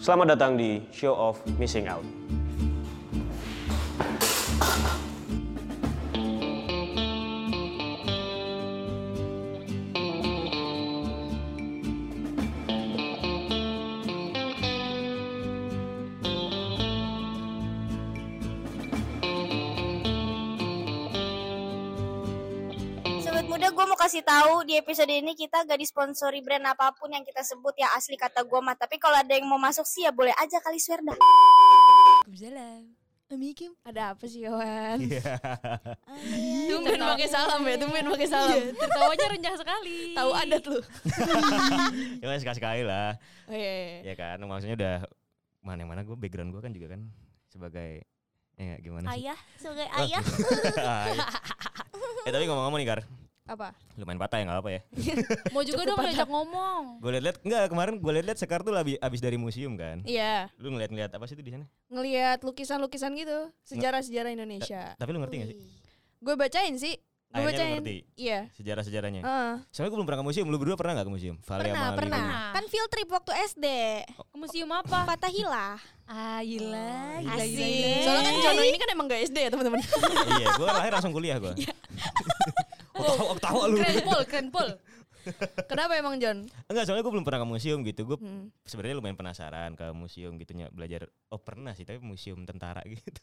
Selamat datang di Show of Missing Out. Kasih tahu di episode ini kita gak disponsori brand apa pun yang kita sebut ya asli kata gue mah. Tapi kalau ada yang mau masuk sih ya boleh aja kali swear dah. Amikim, ada apa sih kawan? Iya. Tumben pakai salam ya, tumben pakai salam. Tertawanya renyah sekali. Tahu adat lu. ya sekali sekali lah. Oh iya, iya. Ya kan, maksudnya udah mana yang mana gue background gue kan juga kan sebagai ya gimana sih? Ayah, sebagai Oh, ayah. Ay. eh tapi ngomong-ngomong nih Kar, Apa? lumayan patah ya nggak apa ya. Mau juga dong diajak ngomong. Gue liat-liat enggak kemarin gue liat-liat Sekar tuh abis, abis dari museum kan. Iya, Lu ngeliat-ngeliat apa sih itu di sana? ngelihat lukisan-lukisan gitu, sejarah-sejarah Indonesia. Tapi lu ngerti gak sih? Gue bacain sih. Gue bacain. ngerti Iya. sejarah-sejarahnya. Heeh. Soalnya gue belum pernah ke museum. Lu berdua pernah gak ke museum? Vale Pernah, pernah. Kan field trip waktu SD. Ke museum apa? Fatahillah. Ah, gila, gila, Asik. gila, gila. Soalnya kan Jono ini kan emang gak SD ya teman-teman. iya, gue lahir langsung kuliah gue. oh, tahu, tahu lu. Keren pol, keren pol. Kenapa emang John? Enggak, soalnya gue belum pernah ke museum gitu. Gue Hmm. sebenarnya lumayan penasaran ke museum gitu ny- belajar. Oh pernah sih, tapi museum tentara gitu.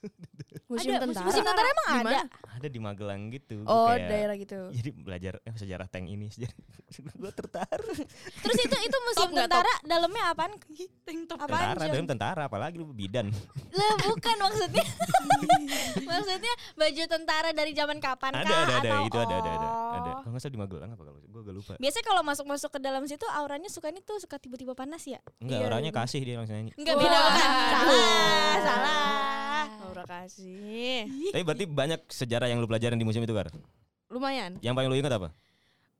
Museum Ada, tentara. Museum tentara emang Di ada? Ada di Magelang gitu. Oh, kayak- daerah gitu. Jadi belajar eh, sejarah tank ini, sejarah. gue tertarik. Terus itu itu museum Top tentara dalamnya apaan? Apaan? Tentara, dalam tentara, apalagi lu bidan. Lah bukan maksudnya. maksudnya baju tentara dari zaman kapan ada, kah? ada, ada, atau- itu ada, ada, ada. Ada. Oh. Nggak salah di Magelang apa kalau gue gak lupa. Biasanya kalau masuk-masuk ke dalam situ auranya suka nih tuh suka tiba-tiba panas ya? Enggak, Iya, orangnya iya. kasih dia langsung nyanyi. Enggak beda kan? Salah, salah. Aura kasih. Tapi berarti banyak sejarah yang lu pelajarin di museum itu, Kar. Lumayan. Yang paling lu ingat apa?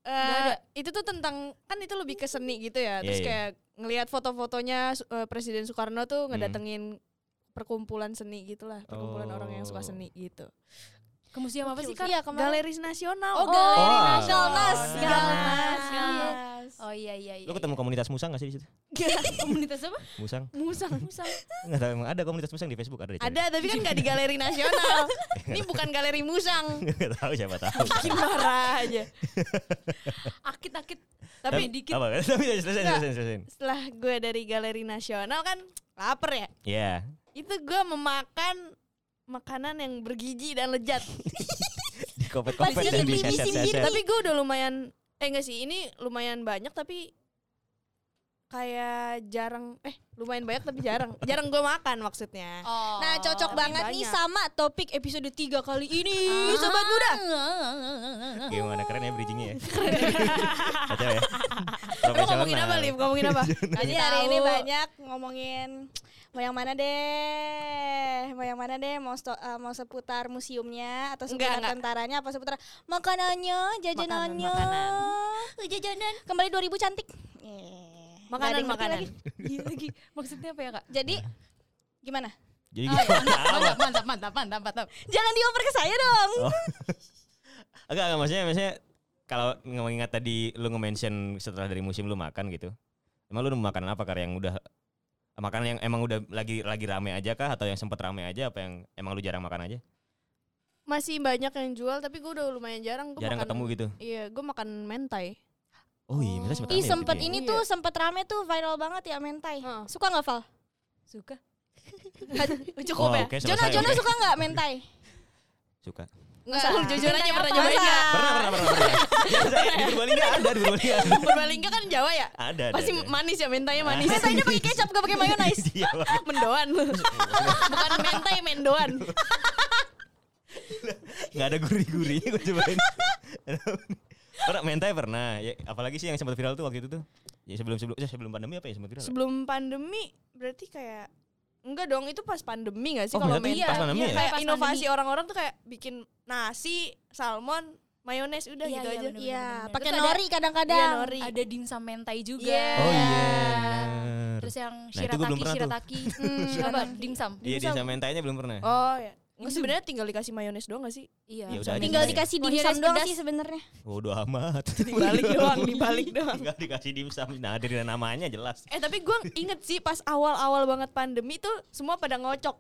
Eh, itu tuh tentang kan itu lebih ke seni gitu ya. Terus Iya, iya. kayak ngelihat foto-fotonya eh, Presiden Soekarno Hmm. tuh ngedatengin perkumpulan seni gitulah, perkumpulan orang yang suka Oh. seni gitu. Ke museum apa sih, Kak? Iya kemarin. Galeris Nasional. Oh, Galeri Oh, Nasional. Galnas, Galnas. Oh iya iya iya. Lu ketemu komunitas musang gak sih di situ? komunitas apa? Musang? Musang. Musang. Enggak tahu emang ada komunitas musang di Facebook ada dicari. Ada tapi kan gak di Galeri Nasional. Ini bukan Galeri Musang. Enggak tahu siapa tahu. Bikin marah aja. Akit-akit. Tapi dikit. apa? Tapi selesai, selesai, selesai. setelah gue dari Galeri Nasional kan lapar ya. Iya. Itu gue memakan makanan yang bergizi dan lezat. Di kopet-kopet dan di seset-seset. tapi gue udah lumayan eh enggak sih ini lumayan banyak tapi kayak jarang eh lumayan banyak tapi jarang jarang gue makan maksudnya Oh. Nah cocok banget nih banyak. sama topik episode 3 kali ini Sobat Muda Gimana keren ya bridgingnya ya? Kacau ya? Ngomongin apa Liv ngomongin apa Jadi hari ini banyak ngomongin Mau yang mana deh Mau yang mana deh Mau, sto- eh, mau seputar museumnya Atau Enggak, seputar enggak. tentaranya Apa seputar makanannya Jajanannya makanan. Eh, Jajanan Kembali 2000 cantik Eh, makanan makanan lagi. Iya lagi. Maksudnya apa ya, Kak? Jadi Gimana? Jadi Oh, mantap, mantap, mantap, mantap, mantap. Jangan dioper ke saya dong Oh. Enggak, enggak maksudnya maksudnya kalau mengingat tadi lu nge-mention setelah dari musim lu makan gitu. Emang lu makanan apa kar yang udah makanan yang emang udah lagi lagi rame aja kah atau yang sempet rame aja apa yang emang lu jarang makan aja? masih banyak yang jual tapi gue udah lumayan jarang gua Jarang makan, ketemu gitu. iya gue makan mentai Oh iya, masa sempet Ih rame ya sempet gitu ya? ini Iya. tuh Sempet rame tuh Viral banget ya mentai Heeh. Suka gak Val? Suka. cukup Oh, ya Jono, Jono oke. suka gak mentai? Suka. Nggak lu jujur aja pernah nyobain nggak Masa? Pernah, pernah, pernah, pernah. Ya, saya di Purbalingga ada di Purbalingga. Purbalingga kan Jawa ya Ada, ada. pasti ada. manis ya mentainya manis Mentainya pakai kecap gak pakai mayonnaise Iya, mendoan bukan mentai mendoan Nggak ada gurih-gurihnya gue cobain. pernah mentai pernah. Ya, apalagi sih yang sempat viral tuh waktu itu tuh. Ya sebelum sebelum eh, sebelum pandemi apa ya sempat viral? sebelum pandemi berarti kayak enggak dong itu pas pandemi gak sih Oh, kalau berarti mentai pas pandemi ya? kayak Pas inovasi pandemi. orang-orang tuh kayak bikin nasi salmon mayones udah Iya, gitu iya, aja bener. Iya pakai nori kadang-kadang Iya, nori. Ada dimsum mentai juga. Iya. Oh iya. bener. Terus yang Nah, shirataki, shirataki. Apa? Dimsum. Iya di sama mentainya belum pernah. oh ya Nggak, sebenarnya tinggal dikasih mayones doang gak sih? Iya. Ya udah aja Tinggal sih. dikasih Oh, dimsum doang pedas. sih sebenarnya. Bodoh amat. Dibalik doang, dibalik doang. Enggak dikasih dimsum. Nah, dari namanya jelas. Eh tapi gue inget sih pas awal-awal banget pandemi tuh semua pada ngocok.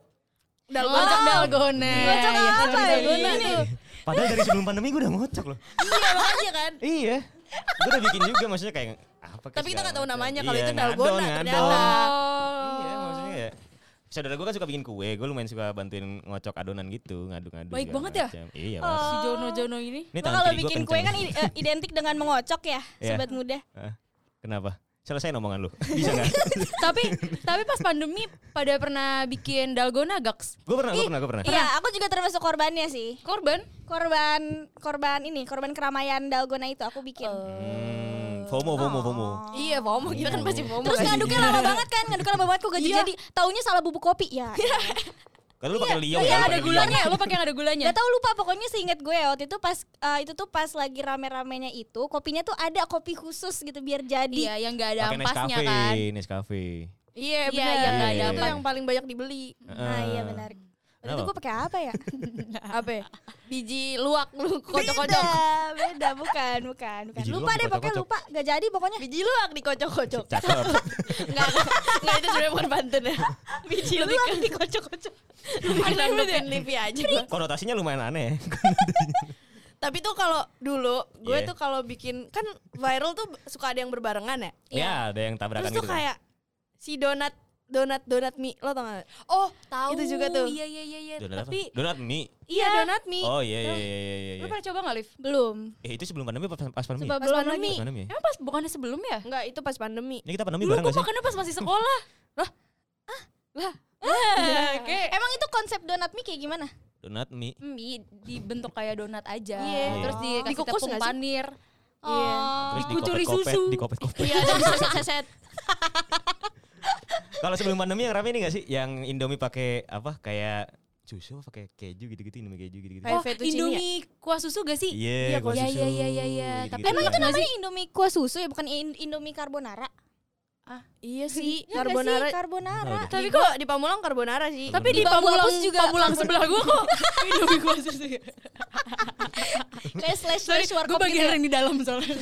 Dalgona. Dalgona. dalgona. Ngocok Iya, apa betul, ya? betul, Gini betul. nih. Padahal dari sebelum pandemi gue udah ngocok loh. Iya makanya kan. iya. Gue udah bikin juga maksudnya kayak apa Tapi kita nggak tahu namanya, kalau Iya, itu dalgona ternyata. Oh. Iya, ya. Saudara gue kan suka bikin kue, gue lumayan suka bantuin ngocok adonan gitu, ngadu-ngadu. Baik banget ya? macam. Iya, Oh. Mas. Si Jono-Jono ini. Ini kalau bikin kue kan i- eh, identik dengan mengocok ya, Iya. sobat muda. Kenapa? Selesai omongan lu. Bisa enggak? tapi tapi pas pandemi pada pernah bikin dalgona gax. gue pernah, gue pernah, gue pernah. Iya, aku juga termasuk korbannya sih. Korban? Korban korban ini, korban keramaian dalgona itu aku bikin. Hmm, FOMO, FOMO, FOMO. Iya FOMO kita kan pasti FOMO. Terus kan. ngaduknya lama banget kan, ngaduknya lama banget kok gak Iya. jadi. Taunya salah bubuk kopi ya. Kan lu pakai liong Yang kan? ada gulanya, lo pakai yang ada gulanya. Gak tau lupa pokoknya seinget gue ya, waktu itu pas eh, itu tuh pas lagi rame-ramenya itu kopinya tuh ada kopi khusus gitu biar jadi. Iya, yang gak ada ampasnya Nescafe, kan. Nescafe. Iya Iya, benar. yang Itu apa. yang paling banyak dibeli. Nah iya benar. Waktu itu Kenapa? gue pakai apa ya? Apa? ya? Biji luwak lu kocok-kocok. Beda, beda bukan, bukan, bukan. Biji lupa deh pokoknya lupa, gak jadi pokoknya. Biji luwak dikocok-kocok. Cakep. Enggak, enggak itu sebenarnya bukan pantun ya. Biji luwak dikocok-kocok. Bikin nandepin Livi aja. Konotasinya lumayan aneh. Tapi tuh kalau dulu gue Iya. tuh kalau bikin kan viral tuh suka ada yang berbarengan ya. ya, ada yang tabrakan Terus tuh gitu. kan. kayak si donat donat donat mie lo tau gak? Oh, tahu. Itu juga tuh. Iya, iya, iya, iya. Donat apa? Tapi Donat mie. Iya donat mie. Oh iya iya iya iya iya. lu pernah coba gak, Liv? Belum. Eh itu sebelum pandemi apa pas, pas pandemi? Pas pandemi. Pas pandemi. ya? Emang pas bukannya sebelum ya? Enggak, itu pas pandemi. Ini kita pandemi Dulu bareng gak sih? makannya pas masih sekolah. Lah? Ah? Lah? Kayak Emang itu konsep donat mie kayak gimana? Donat mie. mie dibentuk kayak donat aja. Iya. Terus dikasih Dikukus tepung panir. Iya. Oh. Terus Dikucuri susu. Dikopet-kopet. Iya, seset-seset. Kalau sebelum pandemi yang rame ini gak sih? Yang Indomie pakai apa? Kayak susu apa pakai keju gitu-gitu, Indomie keju gitu-gitu. Oh, ya? Indomie kuah susu gak sih? Iya, Iya, kuah iya, susu. iya, iya, iya, iya. Tapi Emang itu namanya Indomie kuah susu ya, bukan in- Indomie carbonara? Iya sih, Ya carbonara. sih? Carbonara. Tahu Tapi kok di Pamulang carbonara sih. Tapi di Di Pamulang, juga Pamulang sebelah gue kok Indomie kuah susu. Kayak slash Sorry, slash warkop gue bagian gitu ya. yang di dalam soalnya.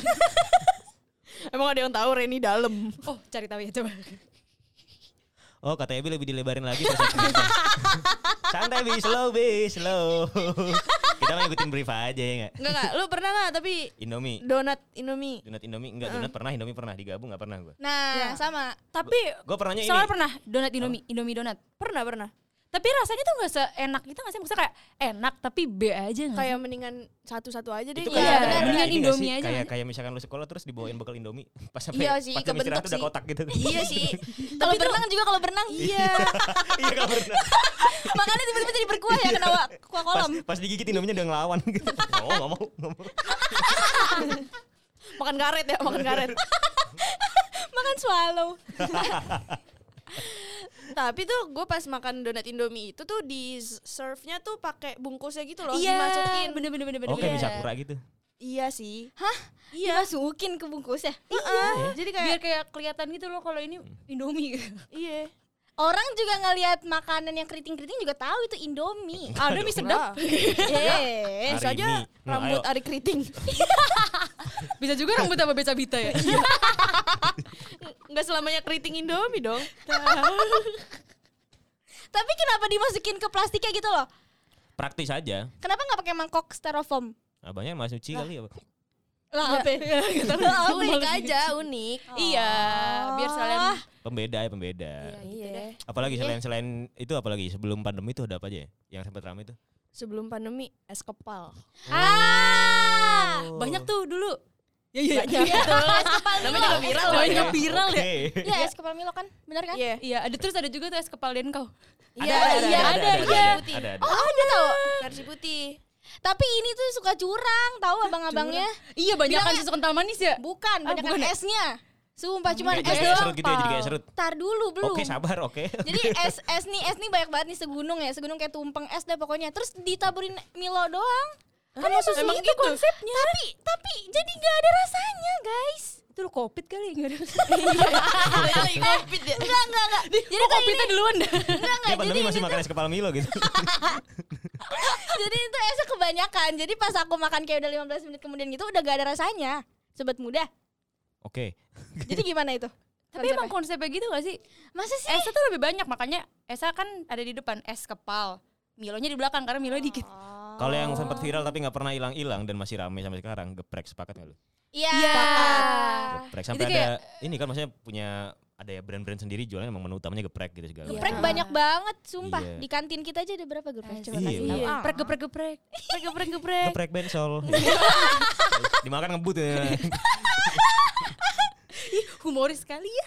Emang ada yang tahu Reni dalam. Oh, cari tahu ya coba. Oh, kata Ebi lebih dilebarin lagi Santai bi, slow bi, slow. Kita mau ngikutin brief aja ya enggak? Enggak enggak, lu pernah enggak tapi Indomie. donat Indomie? Donat Indomie enggak, donat pernah, Indomie pernah digabung enggak pernah gua. Nah, sama. Tapi Gua pernahnya ini. Soalnya pernah donat Indomie, Indomie donat. pernah pernah. Tapi rasanya tuh gak seenak itu gak sih? Maksudnya kayak enak tapi B aja gak Kayak mendingan satu-satu aja deh. Itu Iya, kayak mendingan ini nggak Indomie sih? aja Kayak nggak kayak misalkan lu sekolah terus dibawain bekal Indomie. Pas sampai Iya sih, pas istirahat udah sih. kotak gitu. Iya sih. Kalau berenang juga kalau berenang. Iya. Iya kalau berenang. Makanya tiba-tiba jadi berkuah ya kena wa- kuah Pas, kolam. pas digigit Indominya udah ngelawan gitu. Oh, enggak mau, enggak mau. makan karet ya, makan karet. Makan swallow. Tapi tuh gue pas makan donat Indomie itu tuh di serve-nya tuh pakai bungkusnya gitu loh, Iya, dimasukin. bener bener bener bener. Oke, Iya. bisa pura gitu. Iya sih. Hah? Iya. Dimasukin ke bungkusnya. Iya. Jadi kayak Biar kayak kelihatan gitu loh kalau ini Indomie. iya. Orang juga ngelihat makanan yang keriting-keriting juga tahu itu Indomie. Ada mie sedap. Eh, Bisa Hari aja ini. Nah, rambut ayo. Ari Keriting. Bisa juga rambut sama beca bita ya. Enggak selamanya keriting Indomie dong. Tapi kenapa dimasukin ke plastiknya gitu loh? Praktis aja. Kenapa nggak pakai mangkok styrofoam? Abangnya Mas Uci kali ya. Lah apa? unik aja, unik. Iya, biar sekalian Pembeda ya, pembeda. Iya. Apalagi selain selain itu apalagi sebelum pandemi itu ada apa aja ya? Yang sempat ramai itu? Sebelum pandemi es kepal. Ah, banyak tuh dulu. ya ya. Namanya juga viral loh. Namanya viral ya. Oke. Ya es kepal Milo kan, benar kan? Iya. Iya, ada terus ada juga tuh es kepal den kau. Iya, ada, iya, ada, ada, ada, iya. ada, ada, ada. Oh ada tau. Versi putih. Tapi ini tuh suka curang, tahu abang-abangnya? Iya, banyak kan susu kental manis ya. Bukan, Ah, banyak bukan ya? esnya. Sumpah cuma Kayak es doang. serut gitu ya, jadi kayak serut. Tar dulu belum. Oke, sabar, oke. Jadi es es nih es nih banyak banget nih segunung ya, segunung kayak tumpeng es deh pokoknya. Terus ditaburin Milo doang. Kan mau susu Emang itu gitu? konsepnya. Tapi tapi jadi nggak ada rasanya, guys. Itu lo covid kali enggak ada. Lagi covid ya. Enggak enggak enggak. Jadi Jadi kayak covidnya duluan dah. enggak enggak. Dia pandemi Jadi masih makan es kepala Milo gitu. Jadi itu esnya kebanyakan. Jadi pas aku makan kayak udah 15 menit kemudian gitu udah gak ada rasanya. Sobat muda. Oke. Jadi gimana itu? Tapi emang konsepnya gitu gak sih? Masa sih? Esa tuh lebih banyak makanya Esa kan ada di depan es kepal. Milonya di belakang karena Milo dikit. Kalau yang sempat viral tapi nggak pernah hilang-hilang dan masih ramai sampai sekarang, geprek sepakat nggak lu? Iya. Geprek sampai Itu kayak- ada ini kan maksudnya punya ada ya brand-brand sendiri jualan emang menu utamanya geprek gitu segala. Iya. Geprek banyak banget, sumpah. Iya. Di kantin kita aja ada berapa geprek? Coba Iya, kasih tahu. Ah. Geprek geprek geprek. Geprek geprek geprek. Geprek bensol. Dimakan ngebut ya. Humoris sekali ya.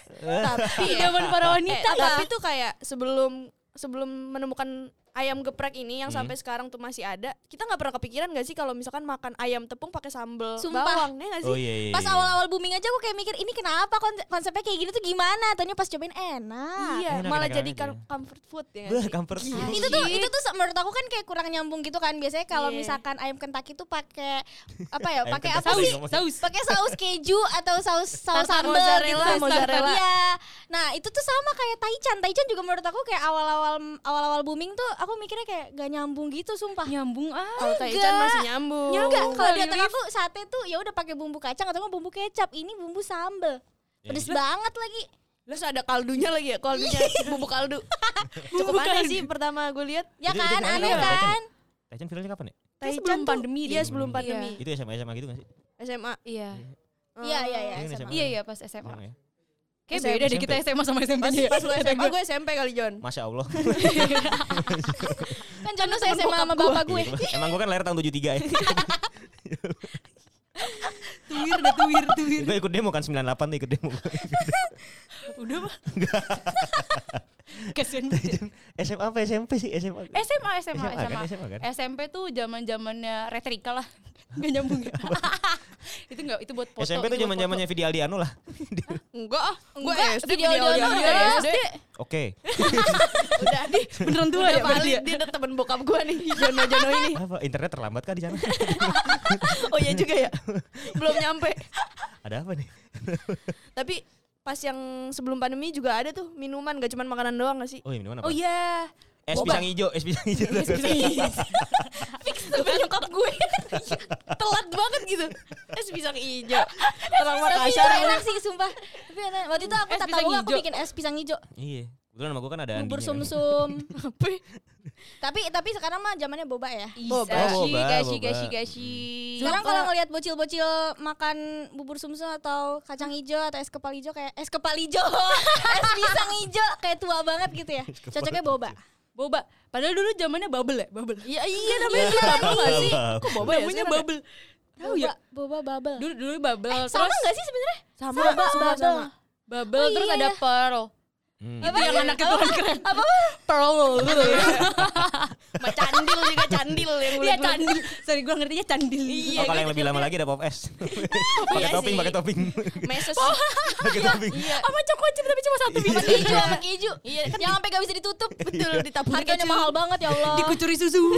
Tapi zaman para wanita Eh, tapi tuh kayak sebelum sebelum menemukan ayam geprek ini yang Hmm. sampai sekarang tuh masih ada, kita nggak pernah kepikiran gak sih kalau misalkan makan ayam tepung pakai sambel Sumpah. bawang, ya gak sih? Oh iya iya. Pas iya. awal-awal booming aja aku kayak mikir ini kenapa konse- konsepnya kayak gini tuh gimana? Tanya pas cobain enak. Iya, Enak, malah enak jadi aja. kam- comfort food ya sih? comfort food. itu tuh itu tuh menurut aku kan kayak kurang nyambung gitu kan biasanya kalau Iya. misalkan ayam Kentucky tuh pakai apa ya pakai apa sih. Saus. pakai saus keju atau saus saus sambal mozzarella, gitu. mozzarella. Iya. Nah, itu tuh sama kayak taichan. Taichan juga menurut aku kayak awal-awal awal-awal booming tuh aku mikirnya kayak gak nyambung gitu sumpah. Nyambung ah. Kalau taichan masih nyambung. Enggak, kalau di Kalau otak aku sate tuh ya udah pakai bumbu kacang atau bumbu kecap. Ini bumbu sambel. Ya, Pedes banget lagi. Terus ada kaldunya lagi ya, kaldunya bumbu kaldu. Cukup aneh sih pertama gue lihat. Ya Itu- kan, aneh Taichan? kan? Taichan viralnya kapan ya? Itu sebelum pandemi Iya, sebelum Iya. pandemi. Itu SMA SMA gitu gak sih? SMA. Iya. Iya, iya, iya. Iya. Iya iya pas SMA. Ya. Kayak SMP. beda deh kita SMA sama SMP Pas, pas lu SMA gue SMP kali John. Masya Allah. Kan Jono saya SMA sama bapak gue. Emang gue kan lahir tahun 73 ya. Tuwir dah tuwir tuwir. gue ikut demo kan 98 tuh ikut demo. Udah mah. Kasian SMA apa SMP sih? SMA. SMA SMA SMA kan, SMA. SMA kan? SMP tuh zaman zamannya retrika lah. Gak nyambung ya. itu enggak itu buat foto. SMP tuh itu buat zaman zamannya video Aldiano lah. Enggak ah, gue Enggak, SD audio audio dari SD. Oke. Udah di Beneran tua ya berarti ya? dia udah temen bokap gue nih Jono Jono ini. Apa internet terlambat kah di sana? Oh iya juga ya. Belum nyampe. Ada apa nih? Tapi pas yang sebelum pandemi juga ada tuh minuman gak cuma makanan doang gak sih? Oh ini mana? Oh iya. Es boba. pisang hijau, es pisang hijau. Tapi nyokap gue telat banget gitu. Es pisang hijau. Terang Tapi itu Makassar. enak sih sumpah. Tapi enak. Waktu itu aku Es tak pisang tahu aku hijau. bikin es pisang hijau. Iya. Kebetulan sama gue kan ada Bubur Andinya. sumsum. tapi tapi sekarang mah zamannya boba ya. Boba. Oh, Gashi boba, gashi boba. gashi gashi. Sekarang kalau ngelihat bocil-bocil makan bubur sumsum atau kacang hijau atau es kepal hijau kayak es kepal hijau, es pisang hijau kayak tua banget gitu ya. Cocoknya boba. boba. Padahal dulu zamannya bubble ya, bubble. Iya iya namanya juga bubble gak sih? Kok boba ya? Namanya sekarang ya? bubble. Tahu ya? Boba bubble. Dulu dulu bubble. Eh, sama terus nggak sih sebenarnya? Sama, Sama, sama, bubble. sama. bubble Oh, terus iya, ada iya. pearl. Hmm. Itu yang anak keturunan keren. Apa? Pearl gitu ya. Sama candil juga candil yang Iya candil. Sorry gue ngertinya candil. Iya, Oh, kalau yang lebih lama lagi ada pop es. pakai Iya topping, pakai topping. Meses. Pakai topping. Iya. Sama coko chip tapi cuma satu biji. Sama keju, sama keju. Iya kan Yang sampai gak bisa ditutup. betul ditabur Harganya mahal banget ya Allah. Dikucuri susu.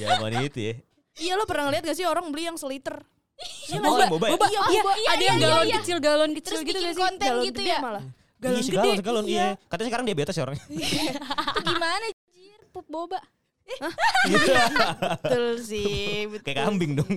Zaman itu ya. Iya lo pernah ngeliat gak sih orang beli yang seliter? Iya, boba ya? Boba. Iya, Iya, boba. Iya, ada iya, yang iya, galon iya. kecil, galon kecil Terus gitu bikin konten Galon gitu gede ya. malah. Iya, segalon, segalon. Iya. Katanya sekarang diabetes ya orangnya. Itu gimana jir? Pup boba. Betul sih. Betul. Kayak kambing dong.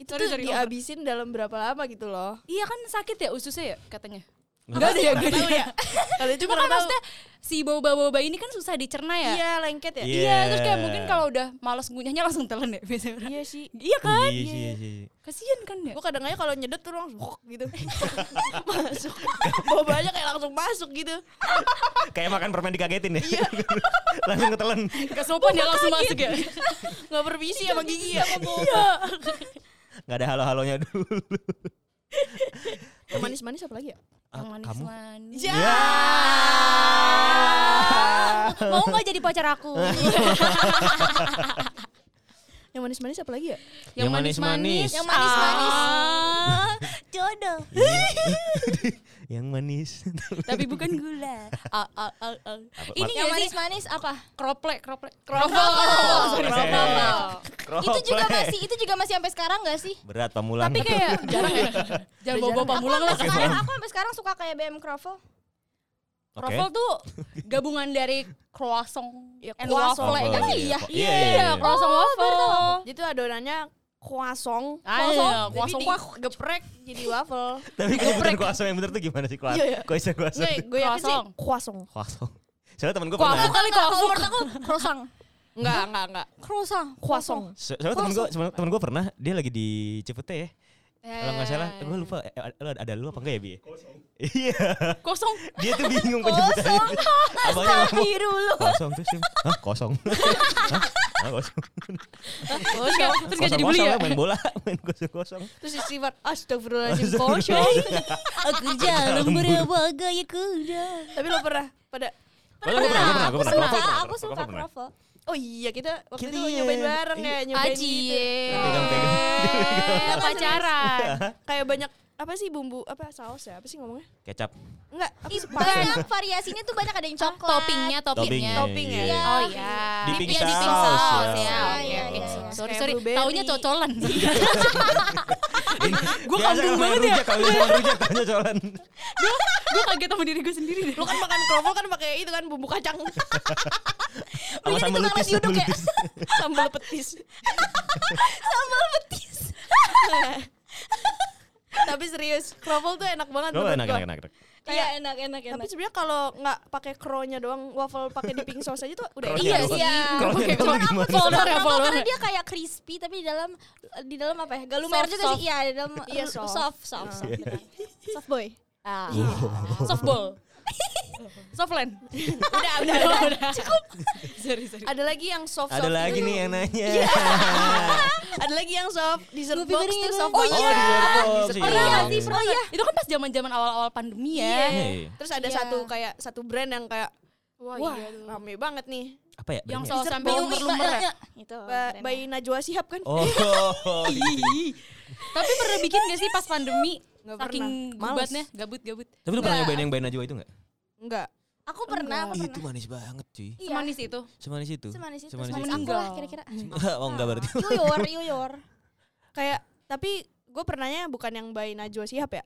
Itu Sorry, tuh dihabisin dalam berapa lama gitu loh. Iya kan sakit ya ususnya ya katanya. Enggak ada ya, tahu ya. Kalau itu kan tahu. maksudnya si boba-boba ini kan susah dicerna ya. Iya lengket ya. Iya. Iya, terus kayak mungkin kalau udah males ngunyahnya langsung telan ya biasanya. Iya sih. Iya kan? Iya, iya, iya. Kasian kan ya. Gue kadang aja kalau nyedot tuh langsung wok gitu. masuk. Bobanya kayak langsung masuk gitu. Kayak makan permen dikagetin ya. Langsung ketelan. Gak sopan ya langsung masuk ya. Nggak permisi sama gigi ya sama Iya. boba. Enggak ada halo-halonya dulu. Manis-manis apa lagi ya? Yang Ah, kamu? manis-manis. Ya. Mau gak jadi pacar aku? Yang manis-manis apa lagi ya? Yang manis-manis. Yang manis-manis. Ah, Jodoh. Yang manis. tapi bukan gula. Ah, ah, ah, ah. Ini Yang manis-manis apa? Kroplek, kroplek. Kroffel. kroffel. Itu juga Kroplek. masih itu juga masih sampai sekarang gak sih? berat pamulang. Tapi kayak jarang ya. Jangan bawa-bawa pamulang lah. aku sampai sekarang suka kayak BM Kroffel. Oke. Kroffel tuh gabungan dari croissant Ya, and croissant. waffle. Waffle, Kan iya. iya. Iya, iya, iya. croissant waffle. Jadi tuh adonannya croissant, Ah, croissant, iya, jadi croissant. digeprek jadi waffle. Tapi penyebutan kuasa yang bener tuh gimana sih? Kuasa, Iya, iya. kuasa. Nggak, gue yakin sih Croissant. croissant. Soalnya temen gue pernah. kali Kalau kuafuk. menurut aku croissant. Enggak, enggak, enggak. Croissant. Croissant. So- Soalnya temen gue, temen gue pernah dia lagi di Cipete ya. Kalau nggak salah, gue lupa eh, ada, ada lu apa enggak ya bi? Iya, Kosong. dia tuh bingung penyebutannya. Abangnya ngomong kosong terus dia, hah kosong? Hah? Hah, kosong? Terus nggak terus nggak jadi beli ya. main bola, main kosong-kosong. Terus istighfar, astagfirullahaladzim kosong. Aku jalan berbawa gaya kuda. Tapi lo pernah pada pernah, gue pernah, gue pernah. Pernah, Aku suka kroffel pernah. croffle. Oh iya kita waktu Kita itu iya. nyobain bareng ya nyobain Aji. gitu. Pegang-pegang. Udah pacaran. Kayak banyak apa sih bumbu apa saus ya apa sih ngomongnya? Kecap. Enggak, apa banyak variasinya tuh banyak ada yang coklat. Toppingnya, toppingnya. Toppingnya. Topping ya? iya. Oh iya. Iya, sauce, sauce ya. ya. Iya, Oke, iya, oke. iya. Sorry, sorry. blueberry. Taunya cocolan. Gue kampung banget ya. Kalau misalnya rujak tanya colan. gue kaget sama diri gue sendiri deh. Lu kan makan kroffel kan pakai itu kan bumbu kacang Sama sambal lutis, sambal lutis. sambal petis. Tapi serius, kroffel tuh enak banget Oh menurut enak, gua. enak, enak, enak. Iya, enak, enak, Tapi enak. sebenarnya kalau nggak pakai kronya doang, waffle pakai dipping sauce aja tuh udah iya sih. Iya. Kronya Oke, cuman aku folder ya, Kenapa? folder. Karena dia kayak crispy tapi di dalam di dalam apa ya? Galumer Soft, juga sih. Iya, di dalam Iya, soft. soft, soft, soft. boy. Ah. Softball. Softland. Udah, udah, udah. Cukup. Sorry, sorry. Ada lagi yang soft soft. Ada lagi nih yang nanya. Ada lagi yang soft dessert Gue box tuh soft Oh iya. Dessert iya. Pernah nggak sih? Oh iya. Itu kan pas zaman-zaman awal-awal pandemi ya. Iya. Iya. Terus ada Iya. satu kayak satu brand yang kayak Wah, wah iya tuh. rame banget nih. Apa ya? Yang saus sampai Biumi, lumber-lumber ya. Mbak. Itu. Bayi Najwa Shihab kan? Oh. Tapi pernah bikin gak sih pas pandemi? Nggak Saking pernah. Males. gubatnya, gabut-gabut. Tapi lu pernah nyobain yang Bayi Najwa itu enggak? Enggak. Aku pernah, aku Itu pernah. manis banget cuy. Iya. Semanis itu. Semanis itu. Semanis itu. Semanis Semanis itu. aku lah kira-kira. oh enggak berarti. Yuyur, yuyur. Kayak tapi gue pernahnya bukan yang Bayi Najwa Shihab ya.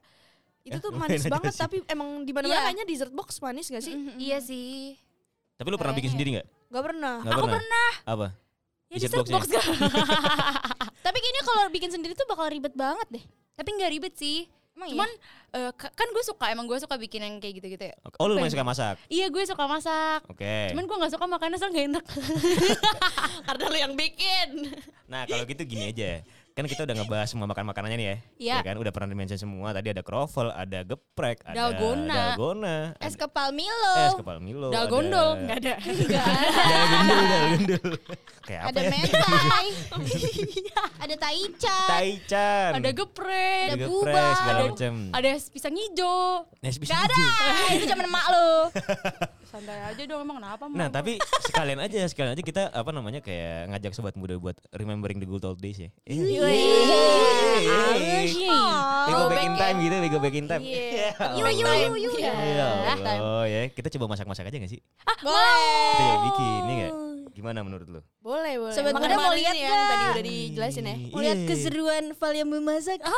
Itu Eh, tuh manis banget tapi emang di mana-mana Iya. kayaknya dessert box manis gak sih? Iya sih. Tapi lu pernah bikin sendiri enggak? Gak pernah. Enggak Aku pernah. Apa? Ya Dessert dessert box. Tapi kayaknya kalau bikin sendiri tuh bakal ribet banget deh. Tapi nggak ribet sih. Emang Cuman eh, ka- kan gue suka, emang gue suka bikin yang kayak gitu-gitu ya. Oh lu lumayan suka masak. Iya gue suka masak. Oke. Cuman gue gak suka makannya soalnya gak enak. Karena lu yang bikin. Nah kalau gitu gini aja. Kan kita udah ngebahas semua makan makanannya nih ya. Iya. Ya kan udah pernah dimention semua. Tadi ada kroffel, ada geprek, ada Dalgona. dalgona, Es ada kepal Milo. es kepal Milo, Dal ada- gondol nggak ada. Dalgondol, dalgondol. Kayak apa ada ya? mentai. ada taichan. Taichan. ada geprek. Ada Ada- macam. Ada pisang hijau. Nes bisa Gak ada. Itu zaman emak lu. Santai aja dong emang kenapa Nah tapi sekalian aja sekalian aja kita apa namanya kayak ngajak sobat muda buat remembering the good old days ya. Eh, Halus ya. We go back in Throwback time gitu, we go back in time. Iya. Yu yu yu yu. Ya ya, kita coba masak-masak aja gak sih? Boleh. Kita bikin, ya gak? Gimana menurut lu? Boleh, boleh. Sobat Makanya muda mau lihat yang nggak? tadi udah dijelasin ya. Mau lihat Iya. keseruan Val yang memasak. Bisa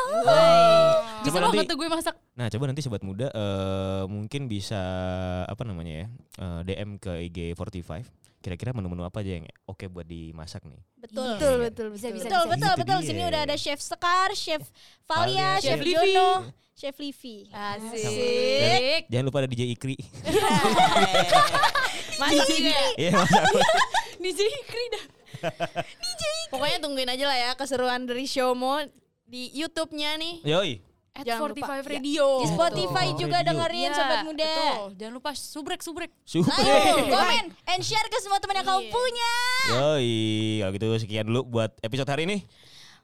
Coba banget nanti- tuh gue masak. Nah coba nanti sobat muda eh, mungkin bisa apa namanya ya eh, DM ke IG 45 Kira-kira menu-menu apa aja yang oke buat dimasak nih? Betul. Betul, betul, Bisa, betul. bisa, Betul, betul, Itu betul. dia. Sini udah ada Chef Sekar, Chef Valia, Valia, Chef Chef Livi. Jono, Chef Livi. Asik. Jangan lupa ada DJ Ikri. Masak juga ya. Iya. DJ Ikri dah. Pokoknya tungguin aja lah ya keseruan dari Showmo di YouTube-nya nih. Yoi. At Jangan lupa. 45 Ya. Radio. Di Spotify Betul. juga Radio. dengerin Iya, sobat muda. Betul. Jangan lupa subrek subrek. Ayo, komen and share ke semua teman yang kau Iya. punya. Yoi. Kalau gitu sekian dulu buat episode hari ini.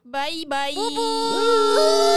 Bye bye. Bye.